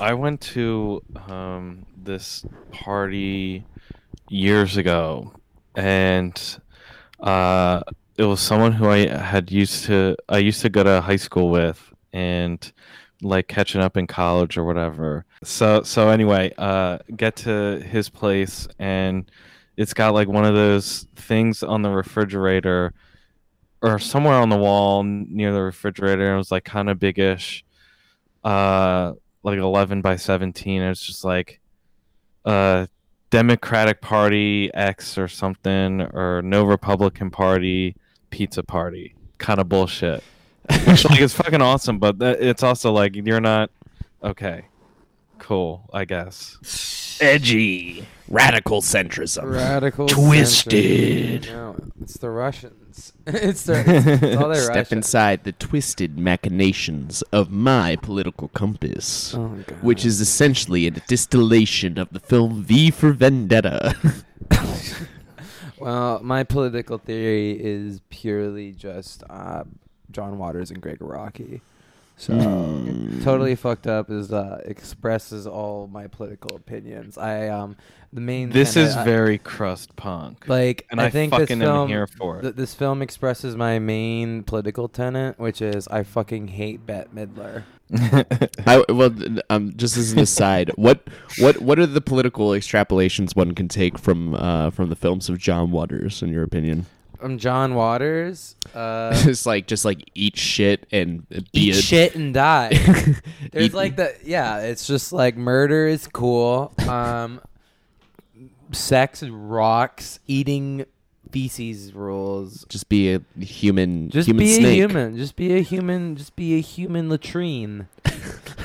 I went to um, this party years ago, and uh, it was someone who I had used to I used to go to high school with, and like catching up in college or whatever. So so anyway, uh, get to his place, and it's got like one of those things on the refrigerator or somewhere on the wall near the refrigerator. And it was like kind of biggish, uh, like 11 by 17. And it's just like, uh, Democratic Party X or something, or no Republican Party pizza party kind of bullshit. Which like it's fucking awesome, but that, it's also like you're not okay. Cool, I guess. Edgy. Radical centrism. Radical Twisted. centrism. No, it's the Russians. it's the it's, it's all their Step inside the twisted machinations of my political compass, Oh god. which is essentially a distillation of the film V for Vendetta. well, my political theory is purely just uh, John Waters and Gregg Araki. So Hmm. totally fucked up is uh, expresses all my political opinions. I um the main This is I- very crust punk. like and I, I think fucking this am film, here for it. th- this film expresses my main political tenet, which is I fucking hate Bette Midler. I, well, um, just as an aside, what what what are the political extrapolations one can take from uh, from the films of John Waters, in your opinion? Um, John Waters, uh, Just like just like eat shit and be eat a, shit and die. There's Eat- like the yeah, it's just like murder is cool. Um, sex rocks. Eating feces rules. just be a human Just human be snake. a human. Just be a human. Just be a human latrine.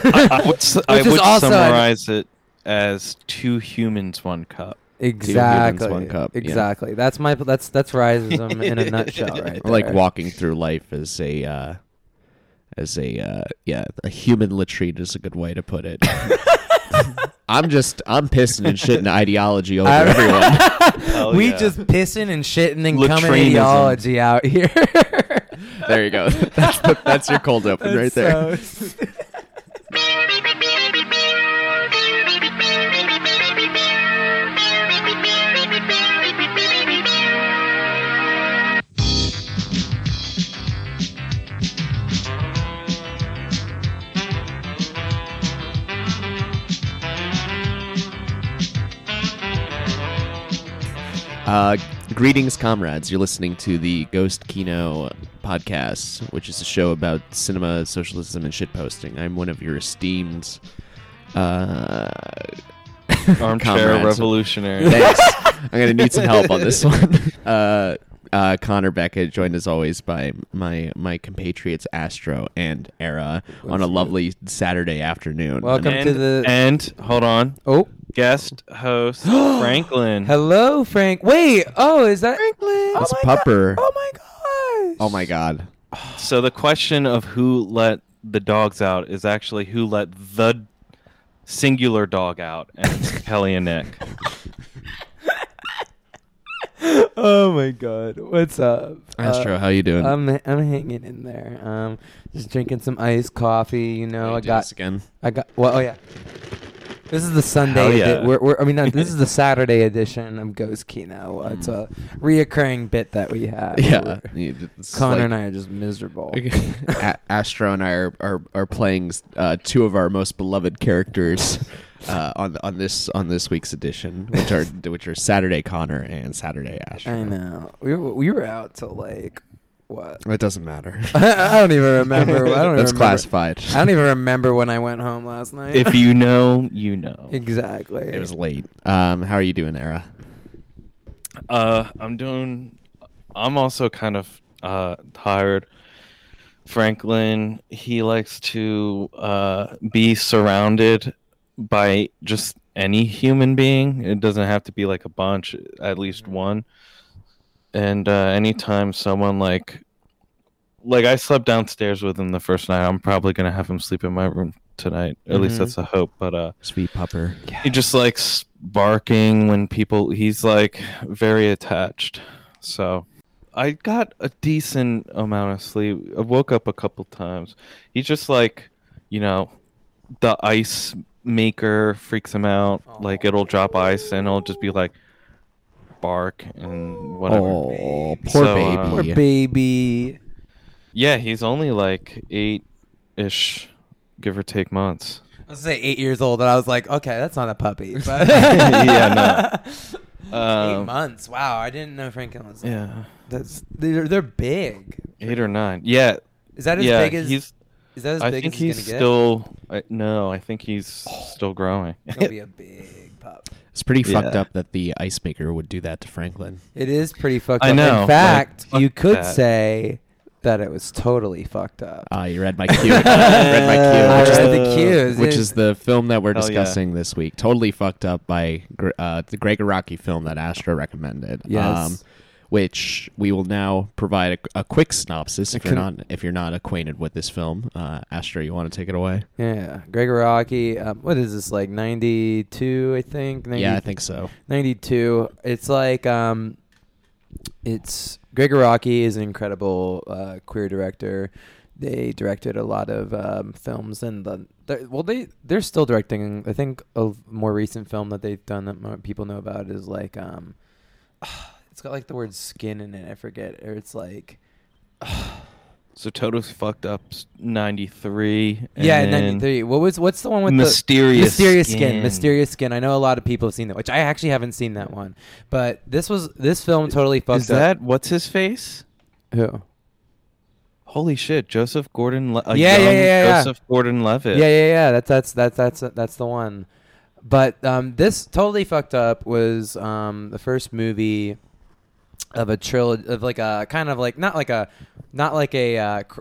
I, I would, s- I Which is would also an- summarize it as two humans, one cup. Exactly. one cup, yeah. Exactly. That's my. That's that's riseism in a nutshell, right? Or like walking through life as a uh, as a uh, yeah a human latrine is a good way to put it. I'm just I'm pissing and shitting ideology over everyone. Hell we yeah. just pissing and shitting and coming ideology out here. There you go. That's the, that's your cold open right there. Uh, greetings, comrades. You're listening to the Ghost Kino podcast, which is a show about cinema, socialism, and shitposting. I'm one of your esteemed uh, Armchair comrades. revolutionary. Thanks. I'm gonna need some help on this one. Uh, uh, Connor Beckett, joined as always by my my compatriots Astro and Era on a lovely Saturday afternoon. Welcome and, to the- and hold on, oh, guest host Franklin. hello, Frank. Wait. Oh, is that Franklin? Oh It's my Pupper. God. Oh my gosh. Oh my god. So the question of who let the dogs out is actually who let the singular dog out, and it's Kelly and Nick. Oh my god. What's up? Astro, Uh, how you doing? I'm I'm hanging in there. Um, just drinking some iced coffee. You know, Can I do got this again. I got. Well, oh yeah. This is the Sunday. Hell edi- yeah. we're, we're, I mean, this is the Saturday edition of Ghost Kino. It's a reoccurring bit that we have. Mm. Yeah. it's Connor like- and I are just miserable. A- Astro and I are are, are playing uh, two of our most beloved characters uh, on on this on this week's edition, which are which are Saturday Connor and Saturday Astro. I know. We were, we were out till like what? It doesn't matter. I don't even remember. I don't That's even remember. classified. I don't even remember when I went home last night. if you know, you know. exactly. It was late. Um, how are you doing, Era? Uh, I'm doing. I'm also kind of uh, tired. Franklin, he likes to uh, be surrounded by just any human being. It doesn't have to be like a bunch, at least one. And uh, anytime someone like, like I slept downstairs with him the first night, I'm probably gonna have him sleep in my room tonight. At least Mhm. that's a hope. But uh, Sweet pupper. he just likes barking when people he's like very attached so i got a decent amount of sleep i woke up a couple times he's just like you know the ice maker freaks him out. Like it'll drop ice and it'll just be like bark and whatever. Oh, poor So, uh, baby. Poor baby. Yeah, he's only like eight ish, give or take months. I was say eight years old, and I was like, okay, that's not a puppy. But Yeah, eight eight months. Wow, I didn't know Franklin was. Yeah, That's they're they're big. eight or nine. Yeah, Is that as yeah. big as? he's. is that as I big think as he's, he's gonna still. I, no, I think he's still growing. get? He'll be a big pup. It's pretty fucked up that the ice maker would do that to Franklin. It is pretty fucked I up. know, In fact, fuck you could that. say that it was totally fucked up. Ah, you read my cue. read my cue, which is read the the cues. which It- is the film that we're Hell yeah. discussing this week. Totally fucked up by uh, the Gregg Araki film that Astro recommended. Um, Yes. Which we will now provide a, a quick synopsis if you're couldn't- if you're not acquainted with this film. Uh, Astro, you want to take it away? yeah, Gregg Araki. Um, what is this like? Ninety two, I think. 90, Yeah, I think so. 92 it's like um it's Gregg Araki is an incredible uh, queer director they directed a lot of um, films and the well they they're still directing i think a more recent film that they've done that more people know about is like um it's got like the word skin in it i forget or it's like So Toto's fucked up ninety three. yeah 93 what was what's the one with Mysterious the mysterious skin. Skin. mysterious skin i know a lot of people have seen that which i actually haven't seen that one but this was this film totally fucked Is up that what's his face? who Holy shit, Joseph Gordon. Le- Yeah, yeah, yeah, yeah. Joseph Gordon Levitt. Yeah, yeah, yeah. That's that's that's that's that's the one. But um, this totally fucked up was um, the first movie of a trilogy of like a kind of like not like a not like a uh, cr-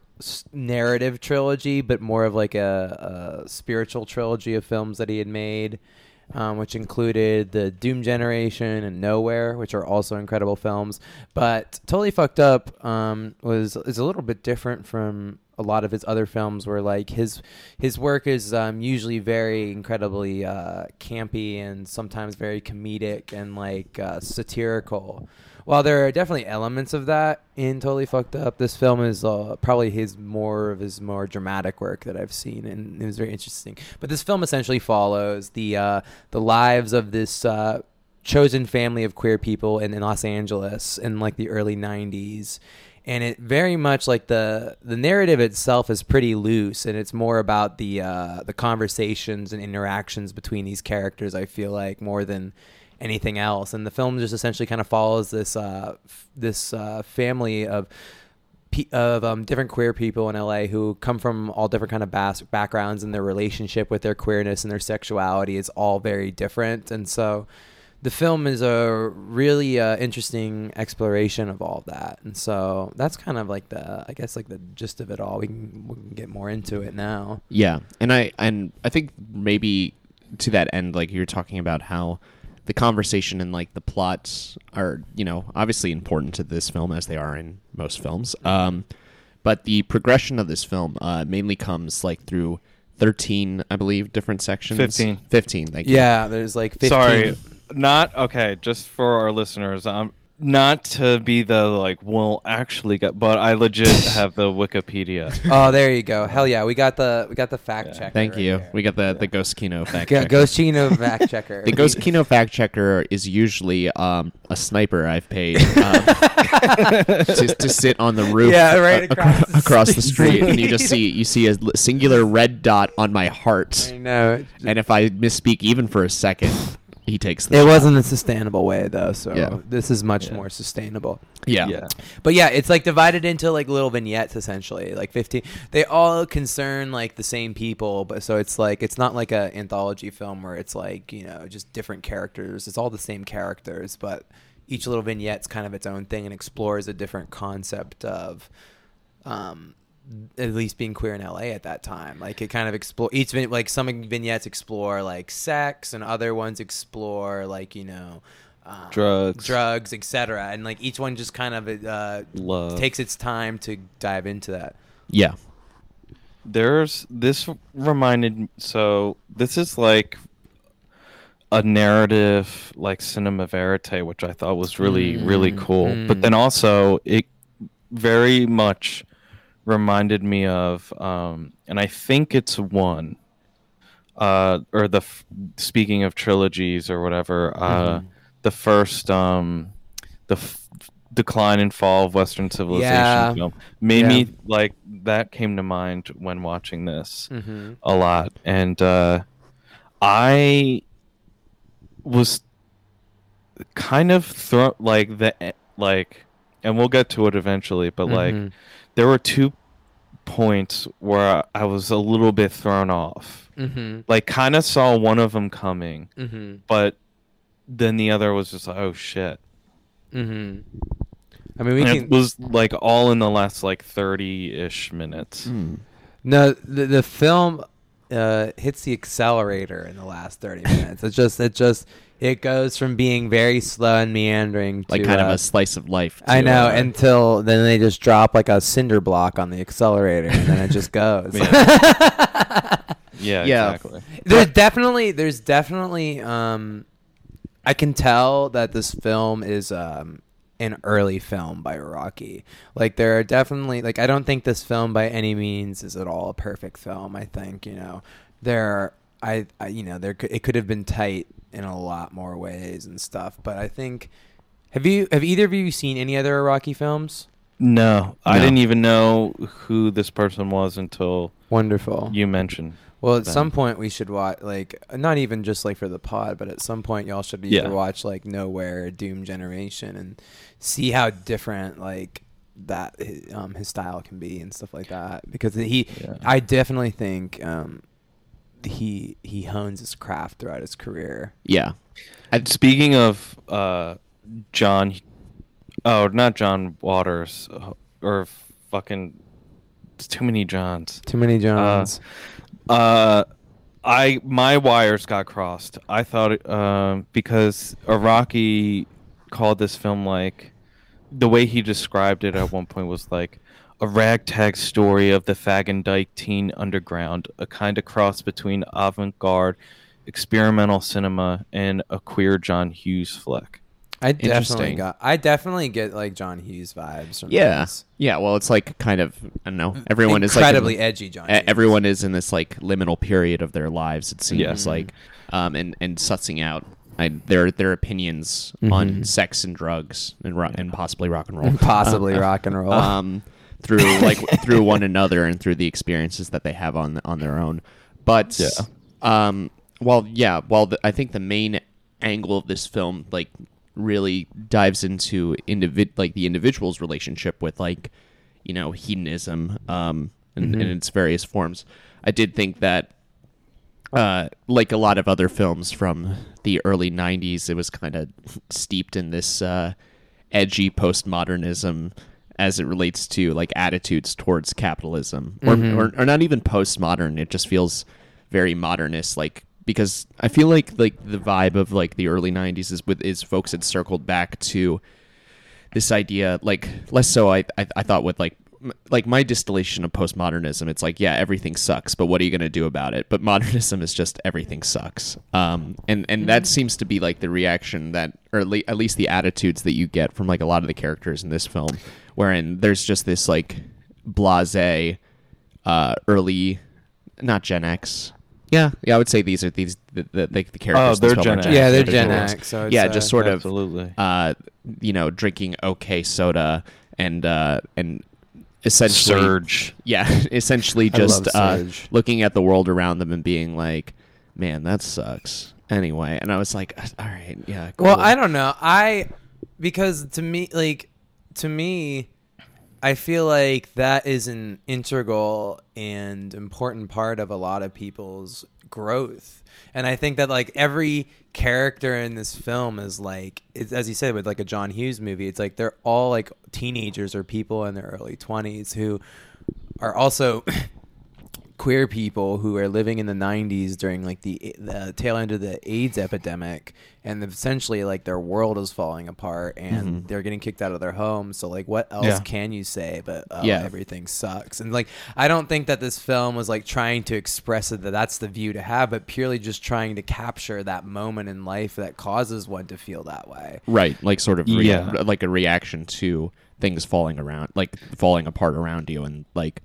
narrative trilogy, but more of like a, a spiritual trilogy of films that he had made. Um, which included the Doom Generation and Nowhere, which are also incredible films. But totally fucked up um, was is a little bit different from a lot of his other films, where like his his work is um, usually very incredibly uh, campy and sometimes very comedic and like uh, satirical. While there are definitely elements of that in Totally Fucked Up, this film is uh, probably his more of his more dramatic work that I've seen, and it was very interesting. But this film essentially follows the uh, the lives of this uh, chosen family of queer people in, in Los Angeles in like the early '90s, and it very much like the the narrative itself is pretty loose, and it's more about the uh, the conversations and interactions between these characters. I feel like more than anything else. And the film just essentially kind of follows this uh, f- this uh, family of of um, different queer people in LA who come from all different kind of bas- backgrounds, and their relationship with their queerness and their sexuality is all very different. And so. The film is a really uh, interesting exploration of all that, and so that's kind of like the, I guess, like the gist of it all. We can, we can get more into it now. Yeah, and I and I think maybe to that end, like you're talking about how the conversation and like the plots are, you know, obviously important to this film as they are in most films. Um, but the progression of this film uh, mainly comes like through thirteen, I believe, different sections. 15. Fifteen. Thank you. Yeah, there's like 15. Sorry, not okay. Just for our listeners, um, not to be the like, well, actually, got, but I legit have the Wikipedia. Oh, there you go. Hell yeah, we got the we got the fact checker. Thank right you. here. We got the the Ghost Kino fact. Go- checker. Ghost Kino fact checker. The Ghost Kino fact checker is usually um, a sniper I've paid um, to, to sit on the roof, Yeah, right a- across the across the street. street, and you just see you see a singular red dot on my heart. I know. And if I misspeak even for a second, he takes the It shot. wasn't a sustainable way though, so Yeah. this is much Yeah. more sustainable. Yeah. yeah. But yeah, it's like divided into like little vignettes essentially, like 15. They all concern like the same people, but so it's like it's not like a anthology film where it's like, you know, just different characters. It's all the same characters, but each little vignette's kind of its own thing and explores a different concept of um at least being queer in LA at that time. Like it kind of explore each vin- like some vignettes explore like sex and other ones explore like, you know, um, Drugs. drugs, etc. And like each one just kind of uh, Love. takes its time to dive into that. Yeah. There's this reminded so this is like a narrative like cinema verite which I thought was really really Mm, cool but mm. then also it very much reminded me of um and I think it's one uh, or the f- speaking of trilogies or whatever, uh, the first um, the f- decline and fall of Western civilization Yeah. film made Yeah. me like that came to mind when watching this Mm-hmm. a lot, and uh, I was kind of thrown like the like, and we'll get to it eventually, but like Mhm. there were two points where I was a little bit thrown off. Mm-hmm. Like, kind of saw one of them coming, Mm-hmm. but then the other was just like, oh shit. Mm-hmm. I mean, we And can. it was like all in the last like 30 ish minutes. Hmm. No, the the film uh, hits the accelerator in the last thirty minutes. It's just it just it goes from being very slow and meandering to Like kind of uh, a slice of life. I know uh, until then they just drop like a cinder block on the accelerator and then it just goes. Yeah, Yeah. exactly. there's definitely there's definitely um I can tell that this film is um an early film by Araki. Like there are definitely like I don't think this film by any means is at all a perfect film. I think, you know, there are I, I you know, there could, it could have been tight in a lot more ways and stuff, but I think have you have either of you seen any other Araki films? No, I didn't even know who this person was until Wonderful. you mentioned. Well, at then. some point we should watch like not even just like for the pod, but at some point y'all should either Yeah. watch like Nowhere, Doom Generation, and see how different like that um, his style can be and stuff like that. Because he, Yeah. I definitely think um, he he hones his craft throughout his career. Yeah. And speaking of uh, John, oh, not John Waters, uh, or fucking, it's too many Johns. Too many Johns. Uh, I my wires got crossed. I thought um, because Araki called this film like the way he described it at one point was like a ragtag story of the Faggon-Dyke teen underground, a kind of cross between avant-garde, experimental cinema, and a queer John Hughes flick. I definitely got. I definitely get like John Hughes vibes. From Yeah. this. Yeah. Well, it's like kind of I don't know. Everyone is like incredibly like edgy. John. Hughes. everyone is in this like liminal period of their lives. It seems Yeah. like, um, and and sussing out I, their their opinions Mhm. on sex and drugs and ro- and possibly rock and roll, possibly Uh, rock and roll. um, through like through one another and through the experiences that they have on on their own. But Yeah. um, while yeah, while the, I think the main angle of this film like really dives into individ like the individual's relationship with like you know hedonism um in, in its various forms. I did think that uh, like a lot of other films from the early 90s, it was kind of steeped in this uh, edgy postmodernism as it relates to like attitudes towards capitalism or, or, or not even postmodern. It just feels very modernist, like because I feel like like the vibe of like the early 90s is with is folks had circled back to this idea like less so I, I I thought with like m- like my distillation of postmodernism it's like yeah everything sucks but what are you going to do about it? But modernism is just everything sucks. Um and and that seems to be like the reaction that or at, le- at least the attitudes that you get from like a lot of the characters in this film wherein there's just this like blase uh early not gen x yeah yeah i would say these are these the the, the, the characters in this they're film Gen X. yeah, they're Gen Gen X. X. So yeah uh, just sort of Absolutely. uh, you know, drinking OK Soda and uh, and essentially, Surge. yeah, essentially just uh, looking at the world around them and being like, man, that sucks. Anyway, and I was like, all right, yeah. Cool. Well, I don't know. I because to me, like to me, I feel like that is an integral and important part of a lot of people's growth. And I think that like every character in this film is like, as you said, with like a John Hughes movie, it's like they're all like teenagers or people in their early twenties who are also queer people who are living in the 90s during like the the tail end of the AIDS epidemic and essentially like their world is falling apart and mm-hmm. they're getting kicked out of their homes so like what else Yeah. can you say but oh, Yeah. everything sucks and like I don't think that this film was like trying to express it that that's the view to have but purely just trying to capture that moment in life that causes one to feel that way right, like sort of, rea- Yeah. like a reaction to things falling around, like falling apart around you, and like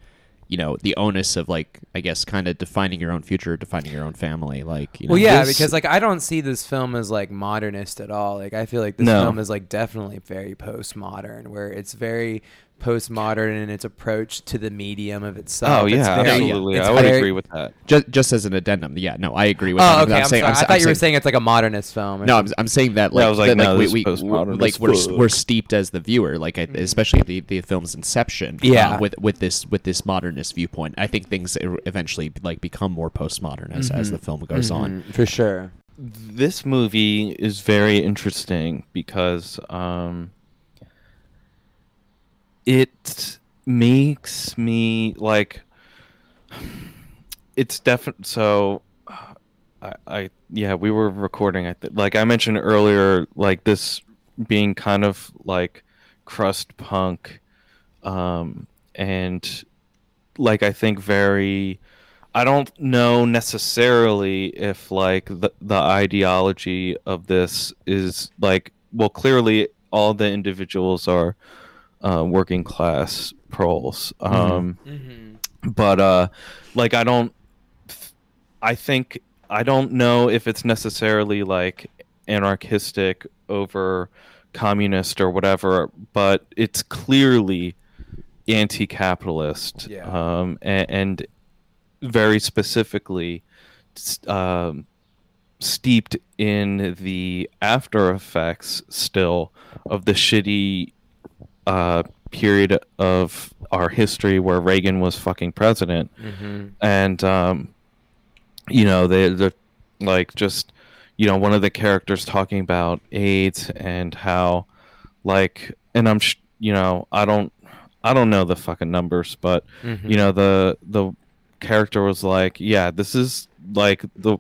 you know the onus of like I guess kind of defining your own future, defining your own family. Like you know, Well, yeah, this- because like I don't see this film as like modernist at all. Like I feel like this No. film is like definitely very postmodern, where it's very postmodern in its approach to the medium of itself. Oh It's yeah, very- absolutely. it's I would very- agree with that. just just as an addendum. Yeah, no, I agree with Oh, that. okay. I'm, saying. I'm, I I'm thought you were saying- saying it's like a modernist film. No, I'm. I'm saying that Yeah, like, I was like, that, no, we, we like we're, fuck. we're steeped as the viewer, like I, especially the the film's inception. uh, Yeah. with with this with this modernist viewpoint, I think things eventually like become more postmodern as as the film goes on. Mhm, for sure. This movie is very interesting because um, it makes me like it's definitely so. I, I yeah, we were recording. I th- like I mentioned earlier, like this being kind of like crust punk, um, and like I think very. I don't know necessarily if like the the ideology of this is like well clearly all the individuals are uh, working class proles um Mm-hmm. but uh like I don't I think I don't know if it's necessarily like anarchistic over communist or whatever but it's clearly anti-capitalist Yeah. um and, and very specifically s- um, steeped in the after effects still of the shitty uh, period of our history where Reagan was fucking president Mm-hmm. and um, you know they they're like just you know one of the characters talking about AIDS and how like and I'm sh- you know I don't I don't know the fucking numbers but Mm-hmm. you know the the character was like yeah this is like the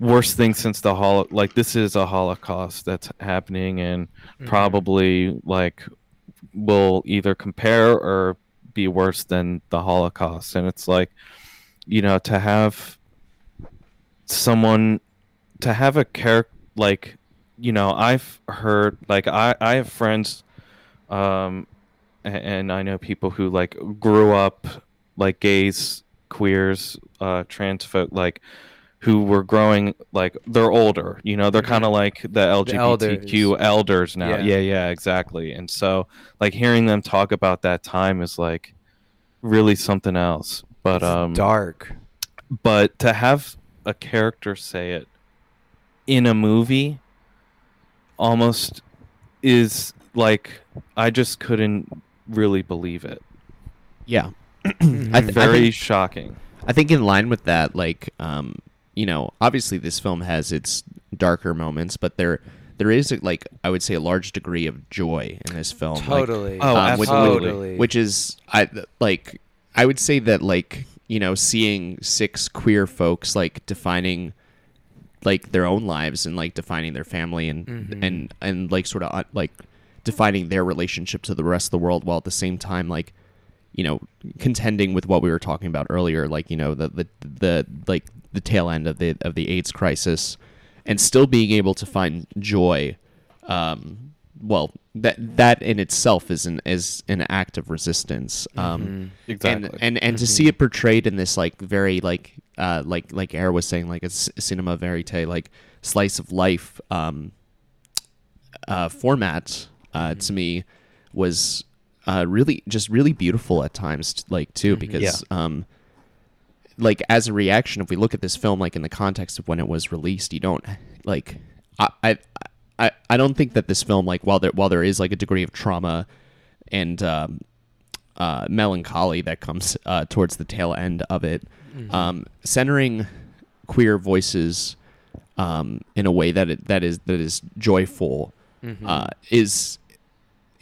worst thing since the hol like this is a holocaust that's happening and Mm-hmm. probably like will either compare or be worse than the holocaust. And it's like you know to have someone to have a character like you know i've heard like i i have friends um a- and i know people who like grew up like gays queers uh trans folk like who were growing like they're older you know they're kind of like the lgbtq elders, now Yeah. yeah yeah exactly and so like hearing them talk about that time is like really something else but It's um dark. but to have a character say it in a movie almost is like I just couldn't really believe it. Yeah, Mm-hmm. I, th- I Very think, shocking. I think in line with that, like, um, you know, obviously this film has its darker moments, but there there is like I would say a large degree of joy in this film. Like, Totally. Oh, um, which- which is I like I would say that like you know seeing six queer folks like defining like their own lives and like defining their family and Mhm. and and like sort of uh, like defining their relationship to the rest of the world while at the same time like you know contending with what we were talking about earlier like you know the the the like the tail end of the of the AIDS crisis and still being able to find joy um well that that in itself is an is an act of resistance um Mhm. Exactly. and and and to see it portrayed in this like very like uh like like Air was saying like a c- cinema verite like slice of life um uh format uh to me was uh really just really beautiful at times like too because um like as a reaction if we look at this film like in the context of when it was released you don't like I I I, I don't think that this film like while there while there is like a degree of trauma and um uh, melancholy that comes uh, towards the tail end of it, um, centering queer voices um, in a way that it, that is that is joyful Mm-hmm. uh, is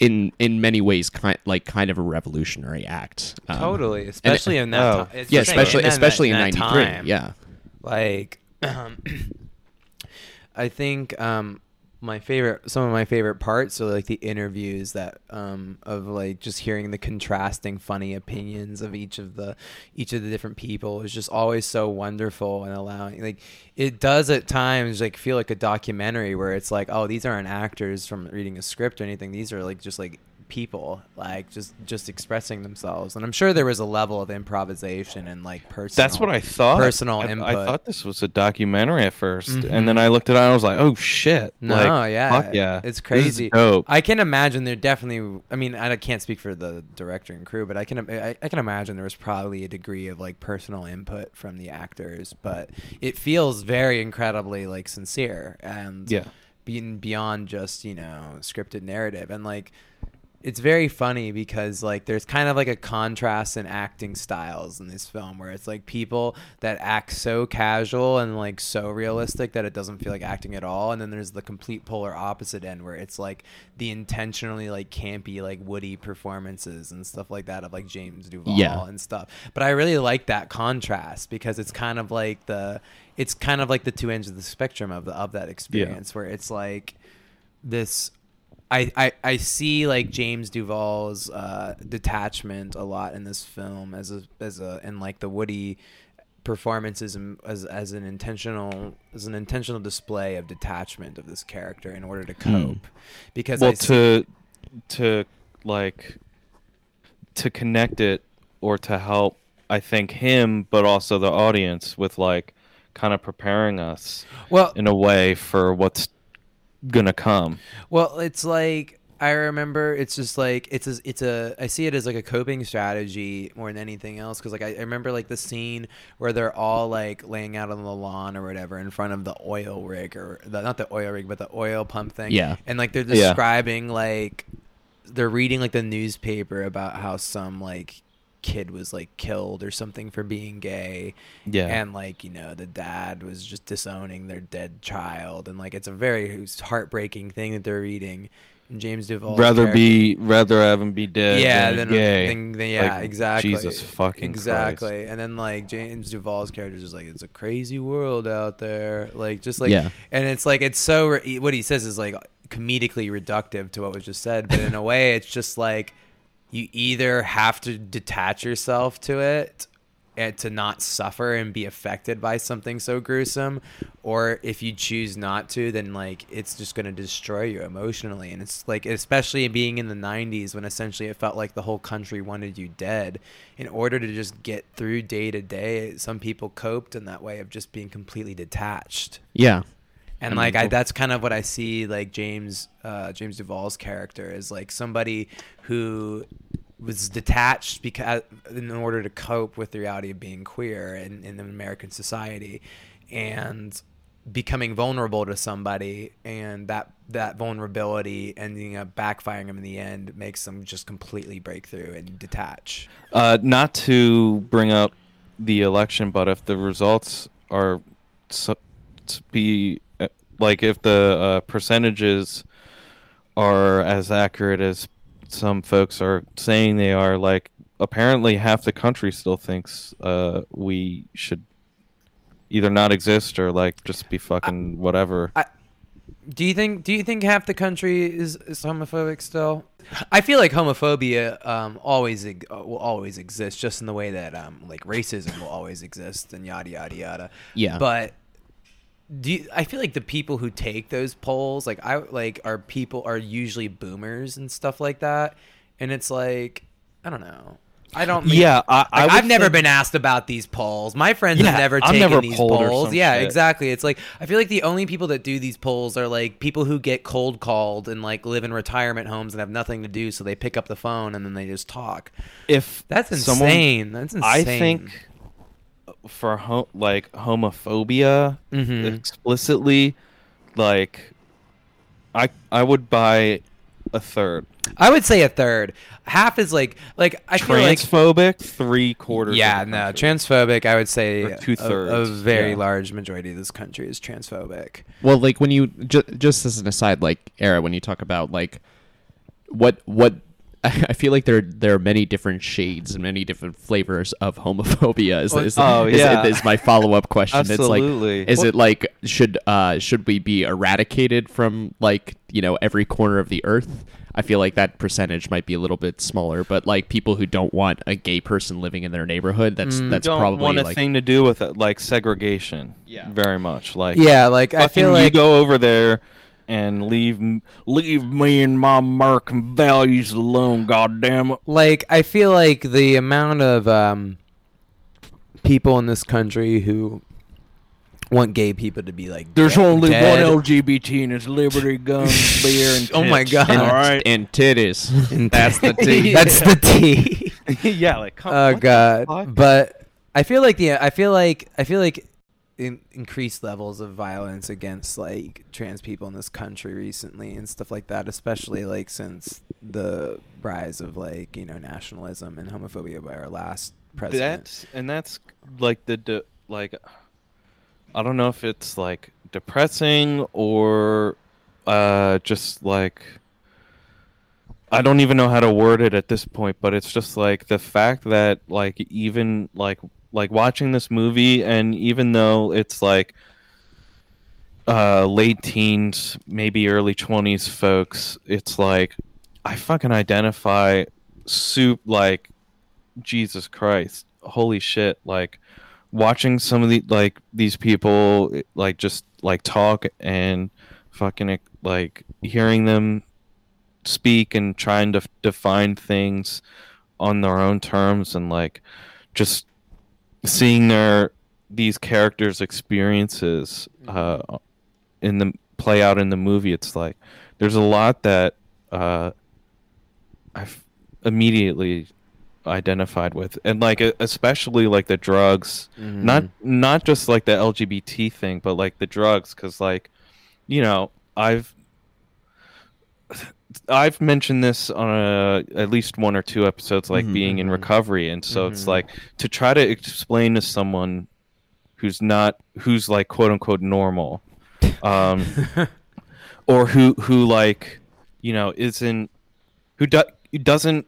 in in many ways kind like kind of a revolutionary act. Um, totally, especially in that. oh, time. It's yeah, the thing, especially in especially in '93. Yeah, like um, i think um my favorite some of my favorite parts are like the interviews that um of like just hearing the contrasting funny opinions of each of the each of the different people is just always so wonderful and allowing like it does at times like feel like a documentary where it's like oh these aren't actors from reading a script or anything. These are like just like people like just just expressing themselves. And i'm sure there was a level of improvisation and like personal That's what I thought. personal I, I thought this was a documentary at 1st Mhm. and then I looked at it and I was like, "Oh shit!" no like, yeah. fuck yeah, it's crazy. i can imagine there definitely i mean i can't speak for the director and crew but i can I, I can imagine there was probably a degree of like personal input from the actors but it feels very incredibly like sincere and yeah, being beyond just you know scripted narrative. And like it's very funny because like there's kind of like a contrast in acting styles in this film where it's like people that act so casual and like so realistic that it doesn't feel like acting at all. And then there's the complete polar opposite end where it's like the intentionally like campy like woody performances and stuff like that of like james duval Yeah. and stuff. But i really like that contrast because it's kind of like the it's kind of like the two ends of the spectrum of the of that experience where it's like this I, I, I see like James Duval's uh, detachment a lot in this film as a as a and like the Woody performances as as an intentional as an intentional display of detachment of this character in order to cope. Because I well, see- to to like to connect it or to help, I think him, but also the audience with like kind of preparing us well in a way for what's gonna come. Well, it's like I remember. It's just like it's a, it's a. I see it as like a coping strategy more than anything else. Because like I, I remember like the scene where they're all like laying out on the lawn or whatever in front of the oil rig or the, not the oil rig but the oil pump thing. Yeah. and like they're Yeah. describing like they're reading like the newspaper about how some like kid was like killed or something for being gay Yeah. and like you know the dad was just disowning their dead child and like it's a very heartbreaking thing that they're reading and james Duval rather be rather have him be dead. yeah than gay. then- then- yeah Like, exactly Jesus fucking exactly and then like james Duval's character is like it's a crazy world out there like just like Yeah. and it's like it's so re- what he says is like comedically reductive to what was just said but in a way it's just like you either have to detach yourself to it and to not suffer and be affected by something so gruesome or if you choose not to then like it's just going to destroy you emotionally. And it's like especially being in the 90s when essentially it felt like the whole country wanted you dead. In order to just get through day to day some people coped in that way of just being completely detached. Yeah. And like I, that's kind of what I see like James uh, James Duval's character is like somebody who was detached because in order to cope with the reality of being queer in, in American society and becoming vulnerable to somebody and that that vulnerability ending up backfiring them in the end makes them just completely break through and detach. Uh, not to bring up the election, but if the results are so, to be like if the uh, percentages are as accurate as some folks are saying they are, like apparently half the country still thinks uh, we should either not exist or like just be fucking whatever. I, do you think do you think half the country is, is homophobic still? I feel like homophobia um, always uh, will always exist, just in the way that um, like racism will always exist and yada yada yada. Yeah. But do you, I feel like the people who take those polls, like I like, are people are usually boomers and stuff like that, and it's like I don't know. I don't. mean- yeah, I, I like, I've never think- been asked about these polls. My friends Yeah, have never taken never these polls. Yeah, shit. exactly. It's like I feel like the only people that do these polls are like people who get cold called and like live in retirement homes and have nothing to do, so they pick up the phone and then they just talk. if That's someone- insane. That's insane. I think for ho- like homophobia Mhm. explicitly, like I I would buy a third. I would say a third. Half is like like I feel like Transphobic, three quarters. yeah, no, country. transphobic. I would say two-thirds, A, very yeah. large majority of this country is transphobic. Well, like when you ju- just as an aside, like Era, when you talk about like what what I feel like there there are many different shades and many different flavors of homophobia. Is, is, oh, is, yeah. is my follow up question? Absolutely. It's like, is Well- it like should uh should we be eradicated from like you know every corner of the earth? I feel like that percentage might be a little bit smaller, but like people who don't want a gay person living in their neighborhood, that's Mm. that's don't probably want a like thing to do with it, like segregation. Yeah. very much. Like Yeah, like I feel like you go over there and leave leave me and my American values alone. God damn it! like I feel like the amount of um, people in this country who want gay people to be like There's dead- only dead. one LGBT, and it's liberty, guns, beer, and Oh my. God. and, All right. and titties. And- That's the T. That's the T. yeah, like come, oh god. But I feel like the I feel like I feel like in, increased levels of violence against like trans people in this country recently and stuff like that, especially like since the rise of like you know nationalism and homophobia by our last president. That's and that's like the de- like I don't know if it's like depressing or uh just like I don't even know how to word it at this point, but it's just like the fact that like even like like watching this movie and even though it's like uh late teens, maybe early 20s folks, it's like I fucking identify soup like Jesus Christ, holy shit! Like watching some of the like these people like just like talk and fucking like hearing them speak and trying to define things on their own terms and like just seeing their these characters experiences uh in the play out in the movie it's like there's a lot that uh i've immediately identified with and like especially like the drugs Mm-hmm. not not just like the lgbt thing but like the drugs because like you know i've i've mentioned this on a, at least one or two episodes like Mhm, being in mhm. recovery and so it's Mhm. like to try to explain to someone who's not who's like quote unquote normal um or who who like you know isn't who, do, who doesn't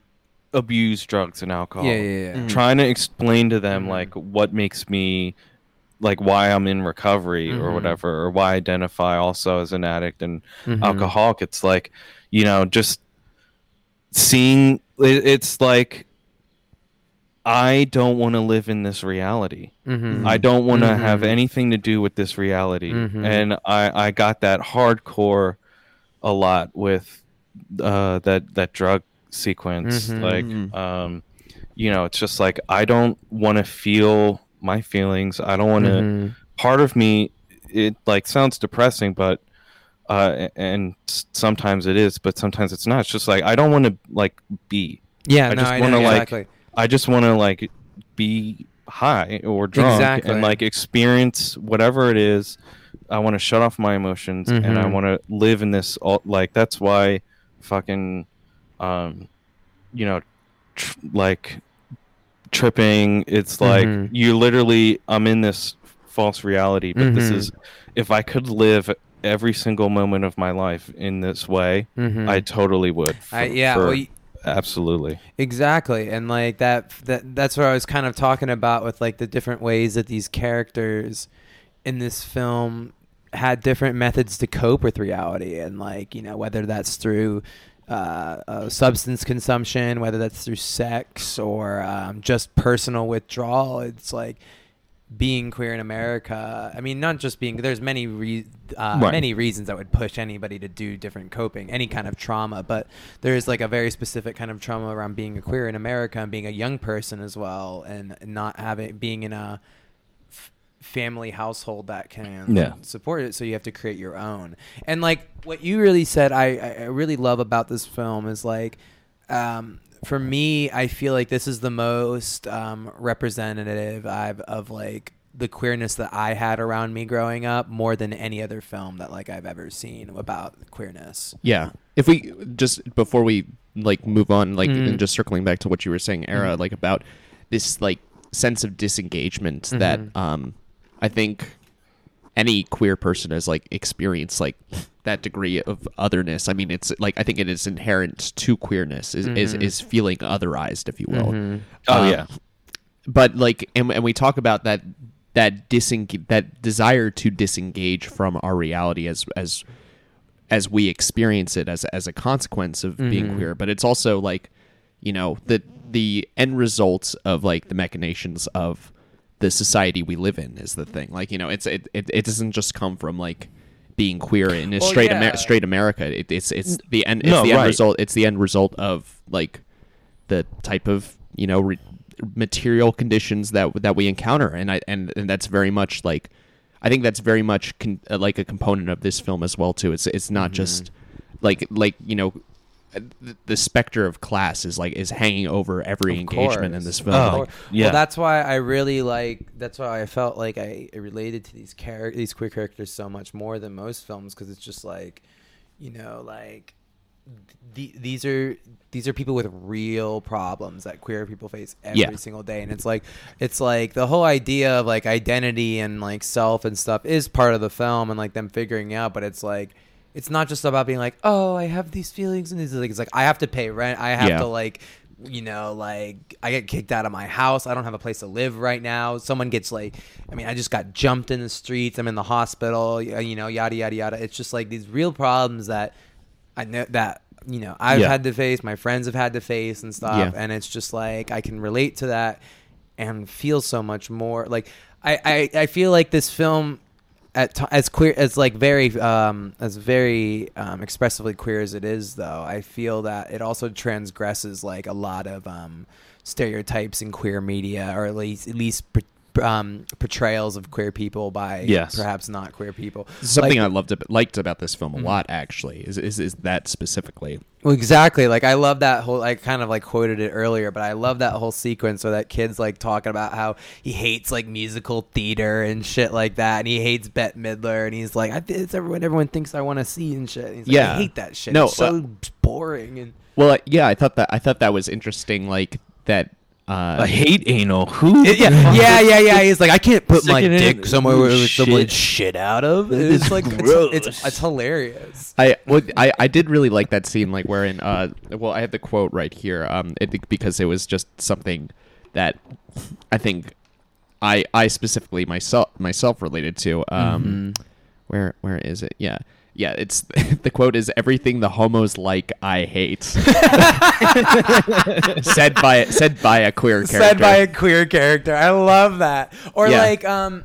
abuse drugs and alcohol yeah, yeah, yeah. Mhm. trying to explain to them Mhm. like what makes me like why I'm in recovery or Mhm. whatever or why I identify also as an addict and Mhm. alcoholic it's like you know just seeing it, it's like I don't want to live in this reality. Mhm. I don't want to have Mhm. anything to do with this reality. Mhm. And I I got that hardcore a lot with uh that that drug sequence Mhm. like um you know it's just like I don't want to feel my feelings. I don't want to Mhm. part of me it like sounds depressing but uh and sometimes it is but sometimes it's not it's just like i don't want to like be Yeah, I no, just wanna, like, exactly. i just want to like be high or drunk Exactly. and like experience whatever it is i want to shut off my emotions and i Mhm. want to live in this all like that's why fucking um you know tr- like tripping it's like Mhm. you literally i'm in this false reality but this Mhm. is if i could live every single moment of my life in this way Mhm. i totally would I, yeah, for- well, y- absolutely Exactly. And like that that that's what I was kind of talking about with like the different ways that these characters in this film had different methods to cope with reality and like, you know, whether that's through uh, uh, substance consumption, whether that's through sex or um, just personal withdrawal. It's like being queer in America. I mean, not just being. There's many re- uh, Right. many reasons that would push anybody to do different coping, any kind of trauma. But there's like a very specific kind of trauma around being a queer in America and being a young person as well, and not having being in a family household that can Yeah. support it. So you have to create your own. And like what you really said, I I really love about this film is like. Um, for me, I feel like this is the most um, representative I've of like the queerness that I had around me growing up, more than any other film that like I've ever seen about queerness. Yeah. If we just before we like move on, like Mhm. and just circling back to what you were saying, Era, like about this like sense of disengagement that Mhm. um I think any queer person has like experienced like that degree of otherness. I mean, it's like I think it is inherent to queerness is is, Mhm. is feeling otherized, if you will. Mhm. oh Uh, yeah but like and, and we talk about that that diseng- that desire to disengage from our reality as as as we experience it as as a consequence of being Mhm. queer but it's also like you know the the end results of like the machinations of the society we live in is the thing like you know it's it, it, it doesn't just come from like being queer in a Well, straight yeah. Amer- straight America. It, it's it's the end. It's No, the end right. result. It's the end result of like the type of you know re- material conditions that that we encounter, and I and, and that's very much like I think that's very much con- uh, like a component of this film as well too. It's it's not Mm-hmm. just like like you know. The, specter of class is like is hanging over every Of engagement in this film. Oh, Like, yeah. Well, that's why I really like. That's why I felt like I, related to these char- these queer characters so much more than most films because it's just like, you know, like the, these are these are people with real problems that queer people face every Yeah. single day, and it's like it's like the whole idea of like identity and like self and stuff is part of the film and like them figuring out, but it's like. It's not just about being like, oh, I have these feelings and these. Like, it's like I have to pay rent. I have Yeah. to like you know, like I get kicked out of my house. I don't have a place to live right now. Someone gets like, I mean, I just got jumped in the streets. I'm in the hospital. Uh, you know, yada yada yada. It's just like these real problems that I know that you know I've Yeah. had to face. My friends have had to face and stuff. Yeah. And it's just like I can relate to that and feel so much more. Like I I, I feel like this film. At t- as queer as like very um, as very um, expressively queer as it is, though, I feel that it also transgresses like a lot of um, stereotypes in queer media, or at least at least um, portrayals of queer people by Yes. perhaps not queer people. Something Like- I loved liked about this film a Mhm. lot actually is, is is that specifically. Well, exactly. Like I love that whole. I kind of like quoted it earlier, but I love that whole sequence where that kid's like talking about how he hates like musical theater and shit like that, and he hates Bette Midler, and he's like, I, "It's everyone. Everyone thinks I want to see and shit." And he's like, Yeah. I hate that shit. No, it's so uh, boring and. Well, yeah, I thought that I thought that was interesting. Like that. Uh, I hate anal. Who? yeah, yeah, yeah, yeah. He's like, I can't put my in. dick somewhere where someone shit. shit out of. It's like gross. it's, it's it's hilarious. I well, I I did really like that scene, like wherein uh, well, I have the quote right here, um, it, because it was just something that I think I I specifically myself myself related to. Um, where where is it? Yeah. Yeah, it's the quote is everything the homos like I hate. said by said by a queer character. Said by a queer character. I love that. Or Yeah. like um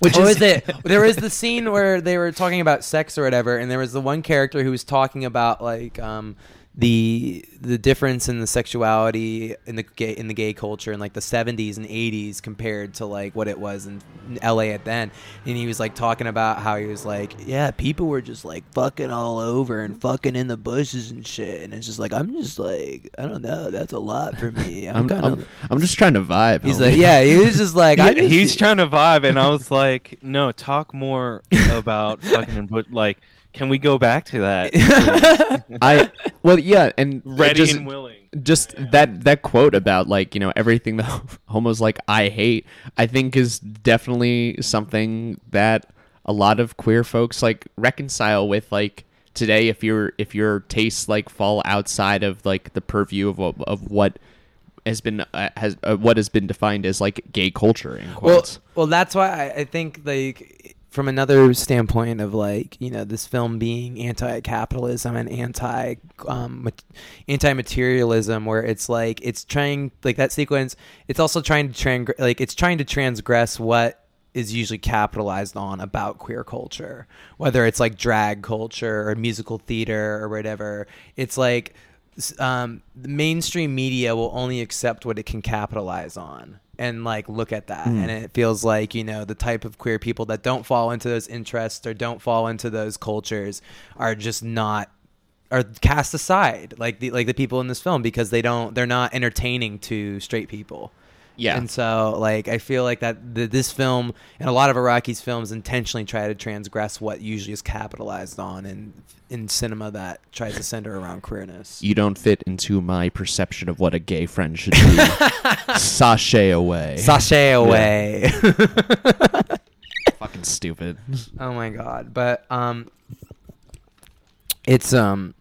Which what is- was it? There was the scene where they were talking about sex or whatever, and there was the one character who was talking about like um the the difference in the sexuality in the gay in the gay culture in like the 70s and 80s compared to like what it was in LA at then and he was like talking about how he was like yeah people were just like fucking all over and fucking in the bushes and shit and it's just like I'm just like I don't know that's a lot for me I'm, I'm, kind I'm, I'm just trying to vibe. He's like, yeah, he was just like, He- just, he's trying to vibe, and I was like, no, talk more about fucking. But like, can we go back to that? I well yeah, and Ready just, and willing. just that that quote about like you know everything that homos like I hate I think is definitely something that a lot of queer folks like reconcile with like today if your if your tastes like fall outside of like the purview of what- of what has been uh, has uh, what has been defined as like gay culture in well, quotes. well, that's why I, I think like from another standpoint of like you know this film being anti-capitalism and anti um, anti-materialism where it's like it's trying like that sequence. It's also trying to trans like it's trying to transgress what is usually capitalized on about queer culture, whether it's like drag culture or musical theater or whatever. It's like um, mainstream media will only accept what it can capitalize on and like look at that. Mm. And it feels like you know the type of queer people that don't fall into those interests or don't fall into those cultures are just not are cast aside like the like the people in this film because they don't they're not entertaining to straight people Yeah. and so like i feel like that th- this film and a lot of Araki's films intentionally try to transgress what usually is capitalized on in in cinema that tries to center around queerness you don't fit into my perception of what a gay friend should be. Sashay away. Sashay away Fucking stupid. Oh my god! But um, it's um,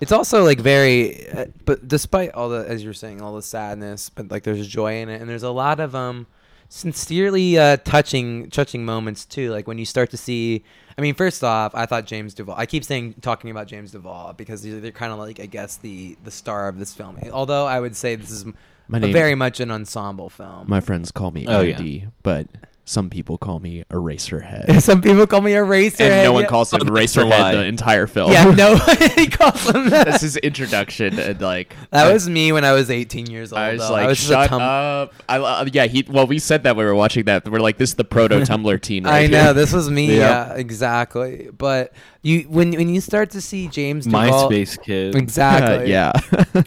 it's also like very. Uh, but despite all the, as you're saying, all the sadness, but like there's joy in it, and there's a lot of um, sincerely uh, touching, touching moments too. Like when you start to see. I mean, first off, I thought James Duval. I keep saying talking about James Duval because they're, they're kind of like I guess the the star of this film. Although I would say this is My name- very much an ensemble film. My friends call me Oh, yeah. But some people call me Eraserhead. Some people call me Eraserhead. and no one calls him Oh, Eraserhead the entire film. Yeah, nobody calls him that. That's his introduction, and like That was me when I was 18 years old. I was though. like, was shut tum- up. I, uh, yeah, he. Well, we said that we were watching that. We're like, this is the proto Tumblr teen. Right I know here. this was me. Yeah. Yeah, exactly. But you, when when you start to see James Duval, MySpace kid. exactly. yeah.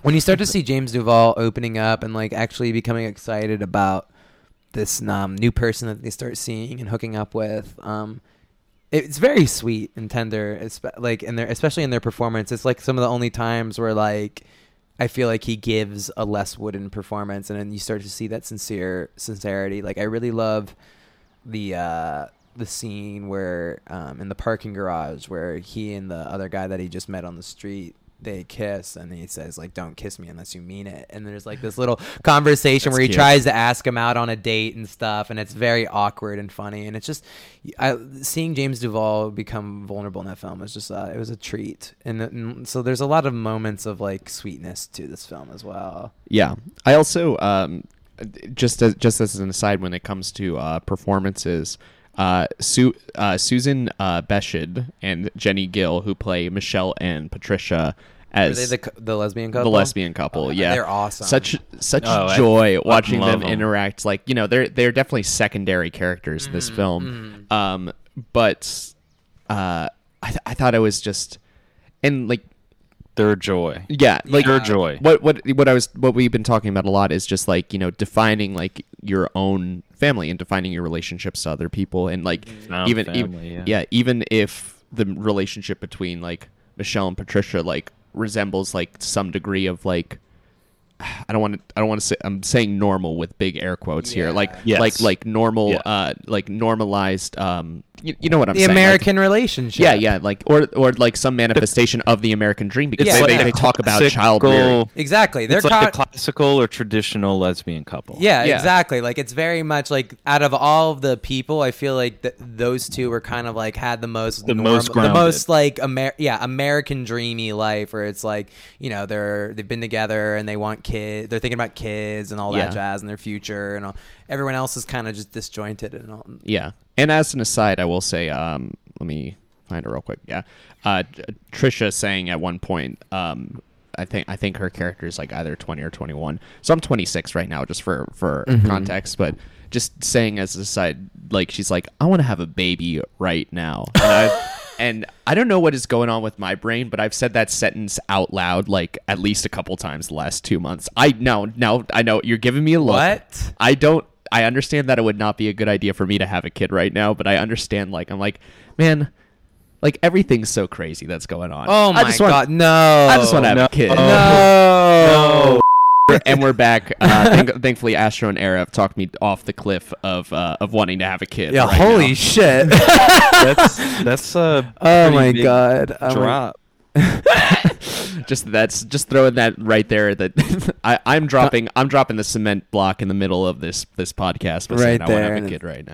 when you start to see James Duval opening up and like actually becoming excited about this um, new person that they start seeing and hooking up with, um, it's very sweet and tender. Like in their, especially in their performance, it's like some of the only times where like I feel like he gives a less wooden performance, and then you start to see that sincere sincerity. Like I really love the uh, the scene where um, in the parking garage where he and the other guy that he just met on the street they kiss and he says like don't kiss me unless you mean it. And there's like this little conversation where he cute. tries to ask him out on a date and stuff and it's very awkward and funny and it's just I, seeing James Duval become vulnerable in that film was just uh, it was a treat. And, and so there's a lot of moments of like sweetness to this film as well. Yeah, I also um, just as just as an aside, when it comes to uh, performances, uh, Su- uh, Susan uh, Behshid and Jenee Gill, who play Michelle and Patricia Are as they the, the lesbian couple. the lesbian couple. Oh, yeah, they're awesome. Such such Oh, joy fucking watching them love 'em. interact. Like you know, they're they're definitely secondary characters in this film. Um, but uh, I th- I thought it was just and like Their joy. yeah, like Their joy. what what what I was what we've been talking about a lot is just like you know defining like your own family and defining your relationships to other people and like mm-hmm. Found even even yeah. yeah even if the relationship between like Michelle and Patricia like resembles like some degree of like I don't want to I don't want to say I'm saying normal with big air quotes here like Yes. like like normal Yeah. uh like normalized um you, you know what I'm the saying The American relationship yeah, yeah, like or or like some manifestation of the American dream because It's they, they, they talk about classical- child rearing. exactly they're It's like a co- classical or traditional lesbian couple. Yeah, Yeah. exactly. Like it's very much like out of all of the people, I feel like th- those two were kind of like had the most The most the most like Amer- yeah American dreamy life, where it's like you know they're they've been together and they want kids, they're thinking about kids and all Yeah. that jazz and their future and all. Everyone else is kind of just disjointed and all. Yeah, and as an aside, I will say, um, let me find it real quick. Yeah, uh, Trisha saying at one point, um, I think I think her character is like either twenty or twenty one. So I'm 26 right now, just for for context, but. Just saying as an aside, like she's like, I want to have a baby right now, and I, don't know what is going on with my brain, but I've said that sentence out loud like at least a couple times the last two months. I know, now I know you're giving me a look. What? I don't. I understand that it would not be a good idea for me to have a kid right now, but I understand. Like, I'm like, man, like everything's so crazy that's going on. Oh I my just want, god, no! I just want to have No. a kid. No. and we're back. Uh, thank- thankfully, Astro and Era have talked me off the cliff of uh, of wanting to have a kid. Yeah, right holy now. shit! That's that's a oh pretty my big god! My- drop. just that's just throwing that right there. That I, I'm dropping. I'm dropping the cement block in the middle of this this podcast. By saying Right I want to there. have a kid right now.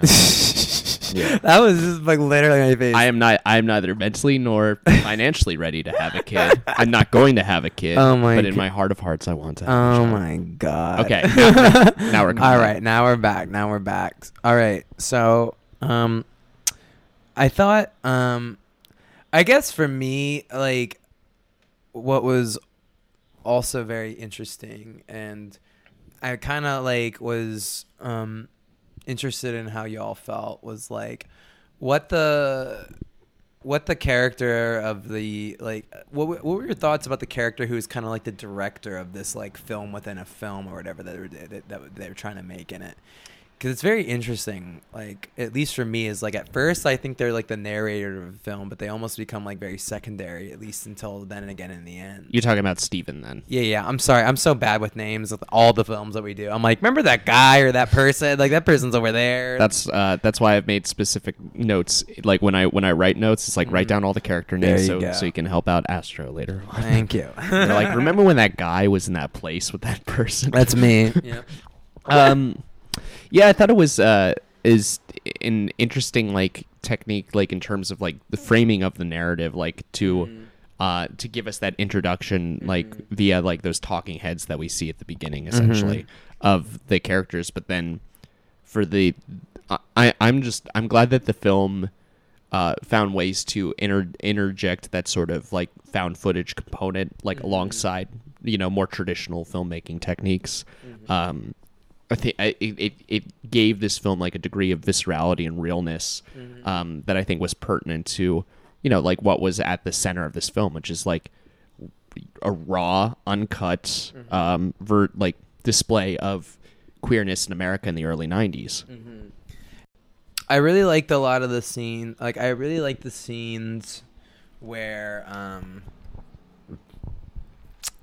That was just like literally my face. I am not. I am neither mentally nor financially ready to have a kid. I'm not going to have a kid. Oh my But in my heart of hearts, I want to. Have Oh my god. Okay, now, now we're coming All right, now we're back. Now we're back. All right. So, um I thought um I guess for me like what was also very interesting and I kind of like was um interested in how y'all felt was like what the what the character of the like what, what were your thoughts about the character who's kind of like the director of this like film within a film or whatever that they were, that, they trying to make in it because it's very interesting like at least for me is like at first i think they're like the narrator of the film but they almost become like very secondary at least until then and again in the end You're talking about Steven then. yeah, yeah. I'm sorry. I'm so bad with names with all the films that we do. I'm like, remember that guy or that person? Like that person's over there. That's uh, that's why I've made specific notes. Like when I when I write notes, it's like write Mhm. down all the character names so go. so you can help out Astro later. on. Thank you. Like, remember when that guy was in that place with that person? That's me. yeah. um yeah i thought it was uh is an interesting like technique like in terms of like the framing of the narrative like to Mhm. uh to give us that introduction like Mhm. via like those talking heads that we see at the beginning essentially of the characters but then for the I I'm just I'm glad that the film uh, found ways to inter- interject that sort of like found footage component like Mm-hmm. alongside you know more traditional filmmaking techniques. Um, I think I, it, it it gave this film like a degree of viscerality and realness Mm-hmm. um, that I think was pertinent to you know like what was at the center of this film, which is like a raw, uncut, um, ver- like display of queerness in America in the early '90s. I really liked a lot of the scene. Like I really liked the scenes where um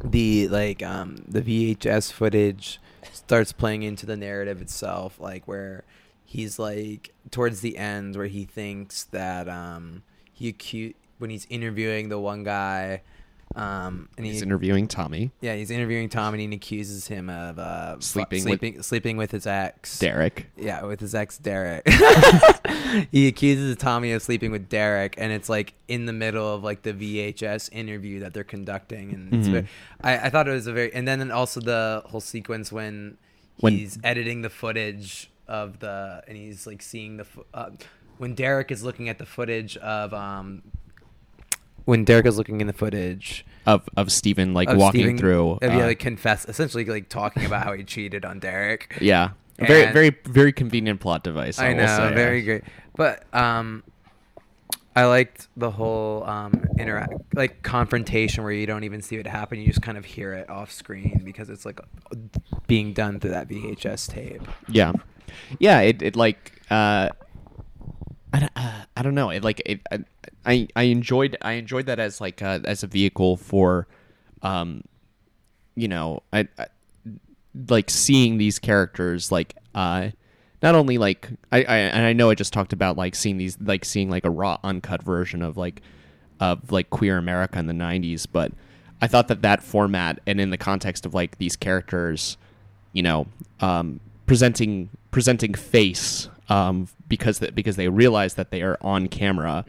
the like um the VHS footage starts playing into the narrative itself like where he's like towards the end where he thinks that um he acu- when he's interviewing the one guy um and He's he interviewing Tommy, yeah he's interviewing Tommy, and he accuses him of uh fu- Sleeping with- sleeping sleeping with his ex Derek. yeah, with his ex Derek. he accuses Tommy of sleeping with Derek, and it's like in the middle of like the VHS interview that they're conducting, and it's Mhm. very, I, I thought it was a very, and then also the whole sequence when, When- he's editing the footage of the, and he's like seeing the, uh, when Derek is looking at the footage of, um, when Derek is looking in the footage of of Steven like of walking Steven- through. of, yeah, uh, like confess, essentially like talking about how he cheated on Derek. yeah, a very very very convenient plot device. I, I know, say. very great. But um, I liked the whole um interact like confrontation where you don't even see it happen; you just kind of hear it off screen because it's like being done through that VHS tape. Yeah, yeah. It it like uh, I don't, uh, I don't know. It like it. I, I enjoyed I enjoyed that as like uh, as a vehicle for, um, you know, I, I like seeing these characters like uh not only like I, I and I know I just talked about like seeing these like seeing like a raw uncut version of like of like queer America in the 90s but I thought that that format and in the context of like these characters you know um presenting presenting face um because that because they realize that they are on camera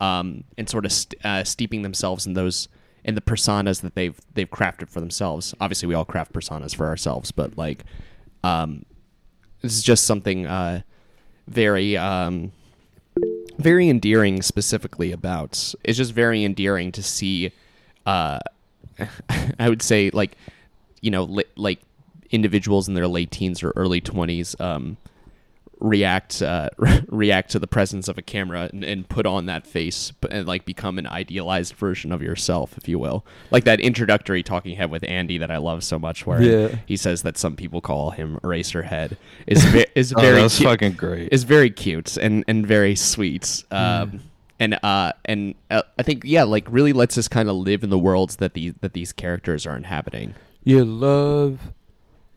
um and sort of st- uh, steeping themselves in those in the personas that they've they've crafted for themselves. Obviously we all craft personas for ourselves but like um this is just something uh, very um, very endearing specifically about it's just very endearing to see uh, i would say like you know li- like individuals in their late teens or early 20s um, react uh, react to the presence of a camera and, and put on that face and like become an idealized version of yourself if you will like that introductory talking head with andy that i love so much where Yeah. he says that some people call him eraserhead is ve- is Oh, very cu- fucking great. is very cute and and very sweet. Um, and uh, and uh, I think yeah, like really lets us kind of live in the worlds that these that these characters are inhabiting. you love,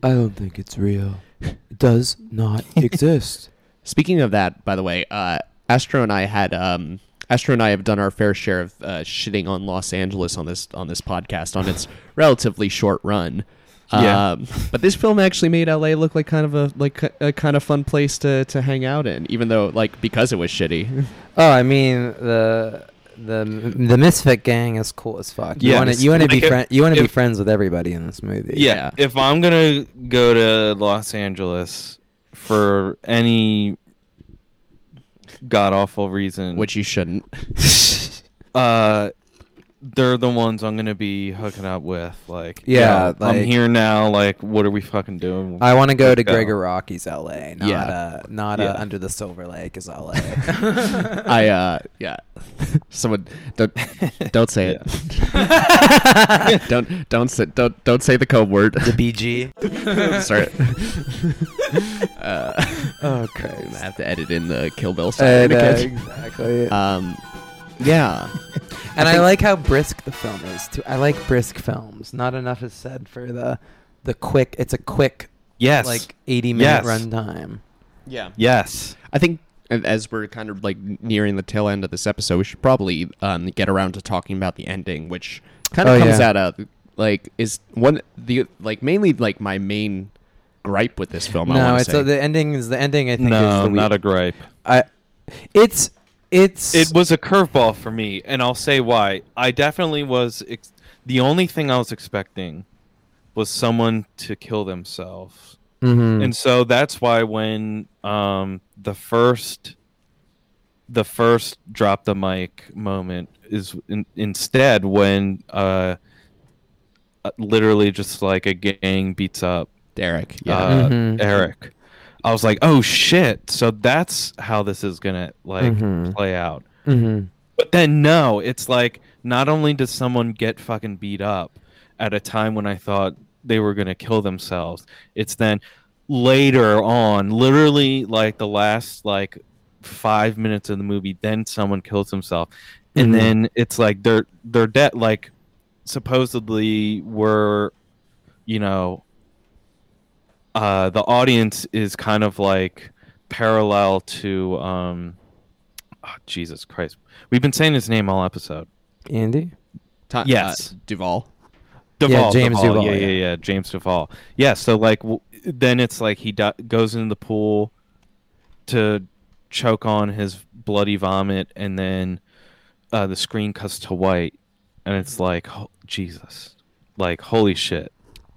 I don't think it's real. It does not exist. Speaking of that, by the way, uh, Astro and I had um, Astro and I have done our fair share of uh, shitting on Los Angeles on this on this podcast on its relatively short run. Yeah. Um, but this film actually made LA look like kind of a like a, a kind of fun place to, to hang out in, even though like because it was shitty. Oh, I mean the the the Misfit gang is cool as fuck. You Yeah, want to you want to like, be friend you want to be friends with everybody in this movie. yeah, Yeah. if I'm gonna go to Los Angeles for any god awful reason, which you shouldn't. uh, they're the ones I'm gonna be hooking up with. Like, Yeah, yo, like- I'm here now. Like, what are we fucking doing? I want to go to Let's. Gregg Araki's L.A. Not Yeah. uh, not Yeah. uh, under the Silver Lake is L.A. I uh yeah. Someone don't don't say it. don't don't say don't don't say the code word. the BG. Sorry. uh, Oh I Christ. have to edit in the Kill Bill side. And, uh, exactly. Um, yeah. and I, think- like how brisk the film is too. I like brisk films. Not enough is said for the the quick. It's a quick yes, like eighty minute Yes. runtime. Yeah. yes. I think as we're kind of like nearing the tail end of this episode, we should probably um, get around to talking about the ending, which kind of Oh, comes yeah. out of like is one the like mainly like my main gripe with this film. I no, wanna it's say. uh, the ending is the ending. I think is No, the not a gripe. I. It's it's It was a curveball for me, and I'll say why. I definitely was. Ex- the only thing I was expecting was someone to kill themselves Mhm. and so that's why when um the first the first drop the mic moment is in, instead when uh uh, literally just like a gang beats up Derek. Yeah. uh, Mhm. Eric. I was like, "Oh shit!" So that's how this is gonna like Mhm. play out. Mhm. But then no, it's like not only does someone get fucking beat up at a time when I thought they were gonna kill themselves, it's then later on, literally like the last like five minutes of the movie, then someone kills himself, and Mhm. then it's like they're they're dead. Like supposedly were, you know, uh, the audience is kind of like parallel to um, oh, Jesus Christ. We've been saying his name all episode. Andy. Ti- yes. uh, Duval, Duvall, James Duval, yeah, yeah. yeah, yeah, James Duval. Yeah, so like w- then it's like he di- goes into the pool to choke on his bloody vomit, and then uh, the screen cuts to white, and it's like ho- Jesus, like holy shit,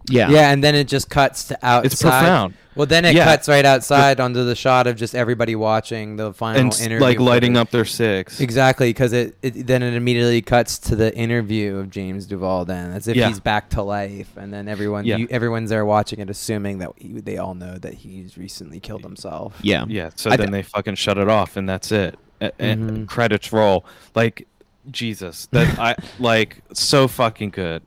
Yeah. Yeah, and then it just cuts to outside. it's profound. Well, then it Yeah. cuts right outside onto the shot of just everybody watching the final and interview. like lighting footage. up their six. Exactly, because it, it then it immediately cuts to the interview of James Duval. Then as if Yeah. he's back to life, and then everyone Yeah. you, everyone's there watching it, assuming that he, they all know that he's recently killed himself. Yeah. Yeah, so I then th- they fucking shut it off, and that's it. A- and mm-hmm. credits roll. Like Jesus, that I like so fucking good.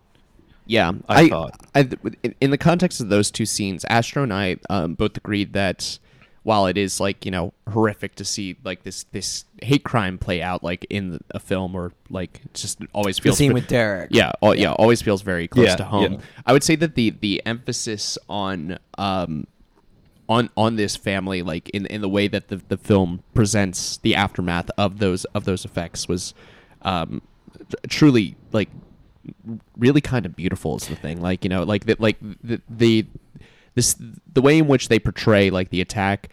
Yeah, I thought. I, in- in the context of those two scenes, Astro and I um, both agreed that while it is like you know horrific to see like this this hate crime play out like in a film or like just always feels The scene with Derek. yeah, al- yeah, always feels very close Yeah, to home. yeah. I would say that the the emphasis on um on on this family like in in the way that the the film presents the aftermath of those of those effects was um truly like really kind of beautiful is the thing like you know like the, like the, the this the way in which they portray like the attack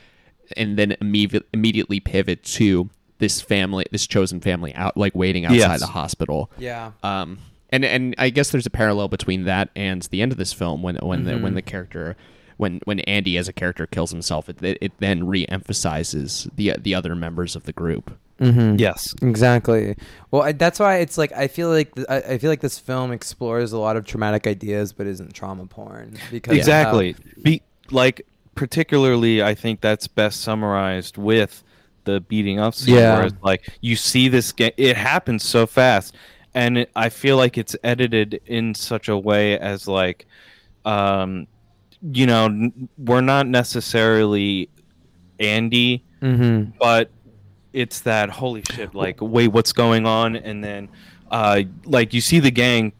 and then immediately immediately pivot to this family this chosen family out like waiting outside Yes. the hospital yeah. um, and and I guess there's a parallel between that and the end of this film when when the Mm-hmm. when the character when when Andy as a character kills himself, it it, it then re-emphasizes the the other members of the group. Mm-hmm. Yes, Exactly. Well, I, that's why it's like I feel like th- I, I feel like this film explores a lot of traumatic ideas, but isn't trauma porn because how- exactly. Be like particularly, I think that's best summarized with the beating up scene. Yeah. where it's like you see this, it happens so fast, and it, I feel like it's edited in such a way as like, um, you know, n- we're not necessarily Andy, Mhm. but it's that holy shit like wait what's going on? And then uh like you see the gang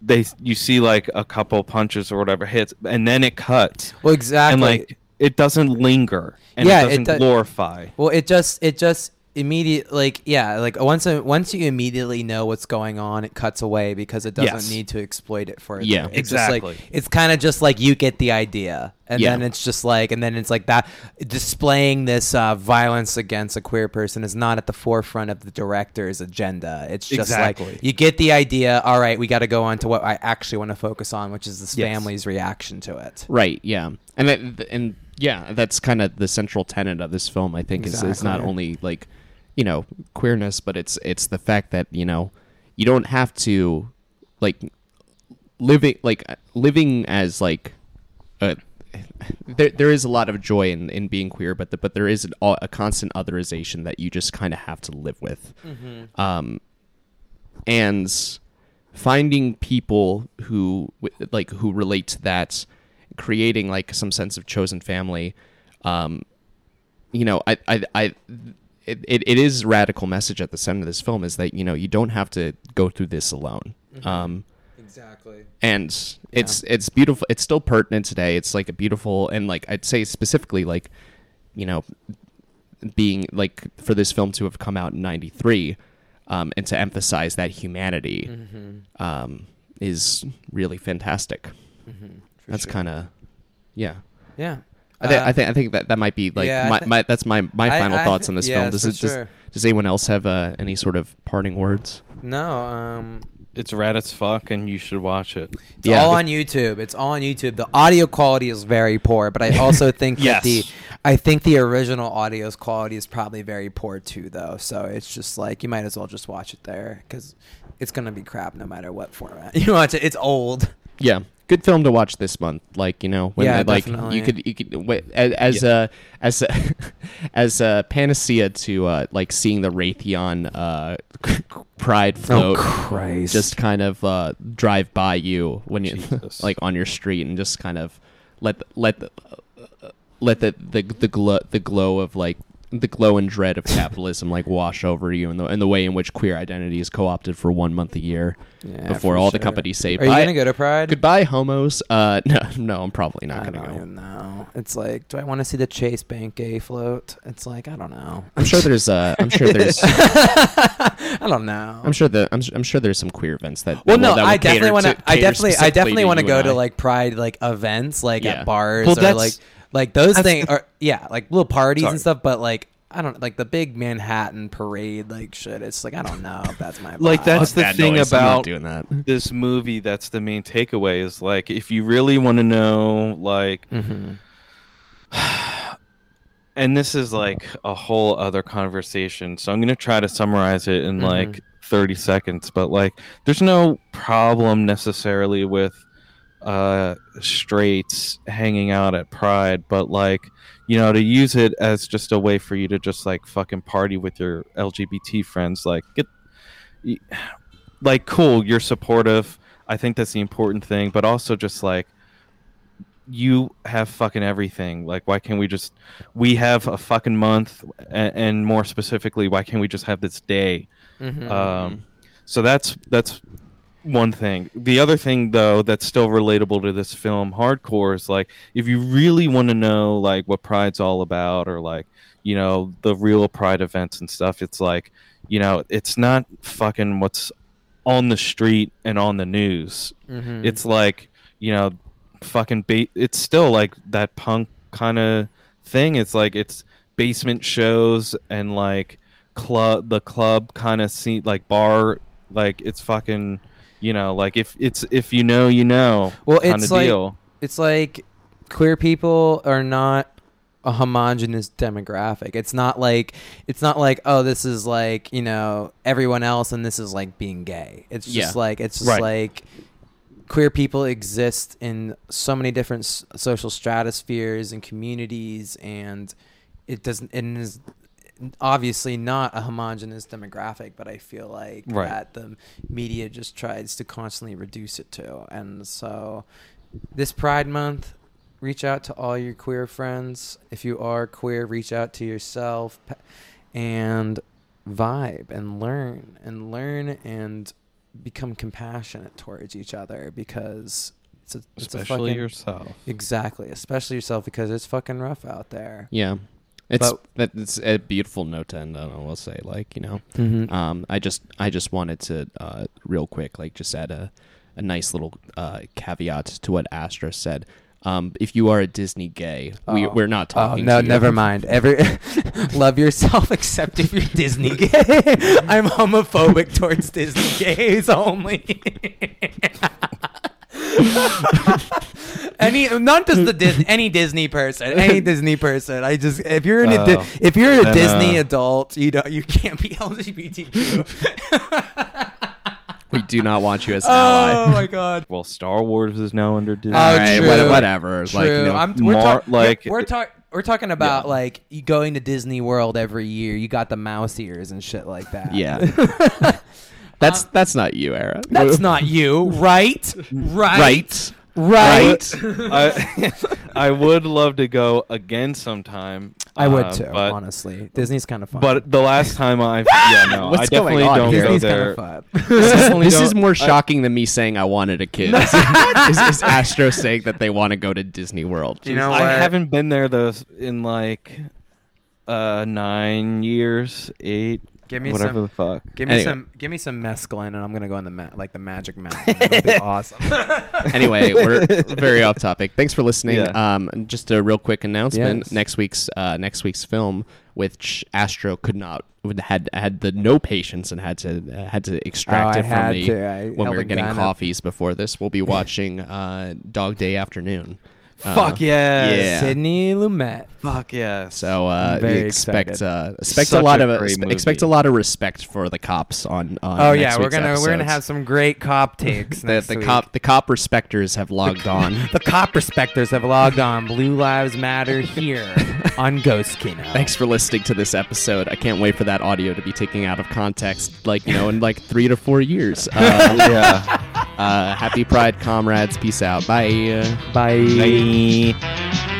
they you see like a couple punches or whatever hits and then it cuts. Well, exactly. and like it doesn't linger and Yeah, it it doesn't do- glorify. Well, it just it just immediate like yeah like once once you immediately know what's going on, it cuts away because it doesn't Yes. need to exploit it further. Yeah. it's just like- Exactly. it's kind of just like you get the idea, and Yeah. then it's just like and then it's like that displaying this uh, violence against a queer person is not at the forefront of the director's agenda. It's just Exactly. like you get the idea. All right, we got to go on to what I actually want to focus on, which is this Yes. family's reaction to it. Right. Yeah. And that, and yeah, that's kind of the central tenet of this film. I think is, is not only like you know queerness, but it's it's the fact that you know you don't have to like living like living as like a there, there is a lot of joy in, in being queer, but the, but there is an, a constant otherization that you just kind of have to live with. Um, and finding people who like who relate to that, creating like some sense of chosen family. Um, you know, I, I, I it, it, it is radical message at the center of this film is that you know you don't have to go through this alone. Um, Exactly. and it's it's beautiful it's still pertinent today it's like a beautiful and like i'd say specifically like you know being like for this film to have come out in 93 um, and to emphasize that humanity Mm-hmm. um, is really fantastic that's kind of yeah Yeah. I, th- Uh, I think I think that that might be like yeah, my, thi- my that's my my final I thoughts on this yeah, film. Does it does, sure. does anyone else have uh, any sort of parting words? No, um, it's rad as fuck, and you should watch it. It's Yeah. all on YouTube. It's all on YouTube. The audio quality is very poor, but I also think Yes. that the I think the original audio's quality is probably very poor too, though. So it's just like you might as well just watch it there because it's gonna be crap no matter what format you watch it. It's old. Yeah, good film to watch this month. Like you know, when Yeah, uh, like definitely. you could you could wait, as as a as a as a panacea to uh, like seeing the Raytheon uh, Pride float. Oh, Just kind of uh, drive by you when you like on your street and just kind of let the, let the, uh, let the the the glow the glow of like the glow and dread of capitalism like wash over you and the and the way in which queer identity is co-opted for one month a year Yeah, before for all the companies say Are you gonna go to Pride? goodbye homos uh no no i'm probably not I gonna go know. It's like, do I want to see the Chase Bank gay float? It's like, I don't know. i'm sure there's uh i'm sure there's I don't know. i'm sure that I'm, I'm sure there's some queer events that Well, that no, that I definitely want to. to- I definitely, I definitely want to go to like Pride like events, like Yeah. at bars Well, or like like those that's things. are yeah, like little parties Sorry. and stuff. But like, I don't like the big Manhattan parade, like shit. It's like I don't know if that's my Like, vibe. that's the Bad thing noise, about doing that this movie. That's the main takeaway. Is like if you really want to know, like, Mhm. and this is like a whole other conversation. So I'm gonna try to summarize it in Mhm. like 30 seconds. But like, there's no problem necessarily with uh straights hanging out at Pride, but like, you know, to use it as just a way for you to just like fucking party with your LGBT friends, like get, like, cool, you're supportive. I think that's the important thing, but also just like you have fucking everything. Like, why can't we just? We have a fucking month, and, and more specifically, why can't we just have this day? Mhm. Um, so that's that's one thing. The other thing, though, that's still relatable to this film, hardcore, is like if you really want to know like what Pride's all about, or like you know the real Pride events and stuff. It's like you know it's not fucking what's on the street and on the news. Mhm. It's like you know fucking ba- it's still like that punk kind of thing it's like it's basement shows and like club the club kind of scene like bar like it's fucking you know like if it's if you know you know Well, it's like- deal it's like queer people are not a homogenous demographic. It's not like it's not like oh this is like you know everyone else and this is like being gay. It's just Yeah. like it's just Right. like queer people exist in so many different s- social stratospheres and communities and it doesn't and is obviously not a homogenous demographic but i feel like Right. that the media just tries to constantly reduce it to. And so this pride month reach out to all your queer friends. If you are queer reach out to yourself and vibe and learn and learn and become compassionate towards each other because it's a, it's a especially fucking, yourself. Exactly especially yourself because it's fucking rough out there. Yeah it's But- it's a beautiful note to end on i will say like you know mm-hmm. Um, I just I just wanted to uh, real quick like just add a, a nice little uh, caveat to what Astro said. Um, if you are a Disney gay, we, Oh. we're not Oh talking. no, to you. never mind. Every love yourself except if you're Disney gay. I'm homophobic towards Disney gays only. any not just the Disney any Disney person, any Disney person. I just if you're in a Di- Oh. if you're a Then, Disney uh, adult, you don't you can't be LGBTQ. We do not want you as an oh ally. my god. well star wars is now under disney Oh, All right, true. what- whatever. True. Like you know, I'm, we're, more talk- like- we're, we're, we're talking about Yeah. like you going to Disney World every year. You got the mouse ears and shit like that. yeah. That's that's not you, Era. That's not you, right? Right. right. Right. I, I would love to go again sometime I would uh, too, but honestly. Disney's kind of fun. but the last time i yeah no What's i definitely going on don't here? go Disney's kind there of fun. Definitely This don't- is more I- shocking than me saying I wanted a kid. is, is Astro saying that they want to go to Disney World? You know I haven't been there though in like uh nine years, eight. Give me whatever some. the fuck. Give me Anyway. some. Give me some mescaline, and I'm gonna go in the ma- like the Magic Mountain. That'd be awesome. anyway, we're very off topic. Thanks for listening. Yeah. Um, just a real quick announcement: Yes. next week's uh, next week's film, which Astro could not had had the no patience and had to uh, had to extract Oh, I it from had me when we were getting gun up. coffees before this. We'll be watching uh, Dog Day Afternoon. Uh, Fuck yes. yeah. Sidney Lumet. Fuck yeah. So uh, I'm very expect uh, expect Such a lot a of uh, expect a lot of respect for the cops on. on Oh next yeah, we're gonna we're gonna have some great cop takes. the next the week. cop the cop respecters have logged on. The cop respecters have logged on. Blue Lives Matter here on Ghost Kino. Thanks for listening to this episode. I can't wait for that audio to be taken out of context, like you know, in like three to four years. Uh, yeah. uh, happy Pride, comrades. Peace out. Bye. Bye. Bye me.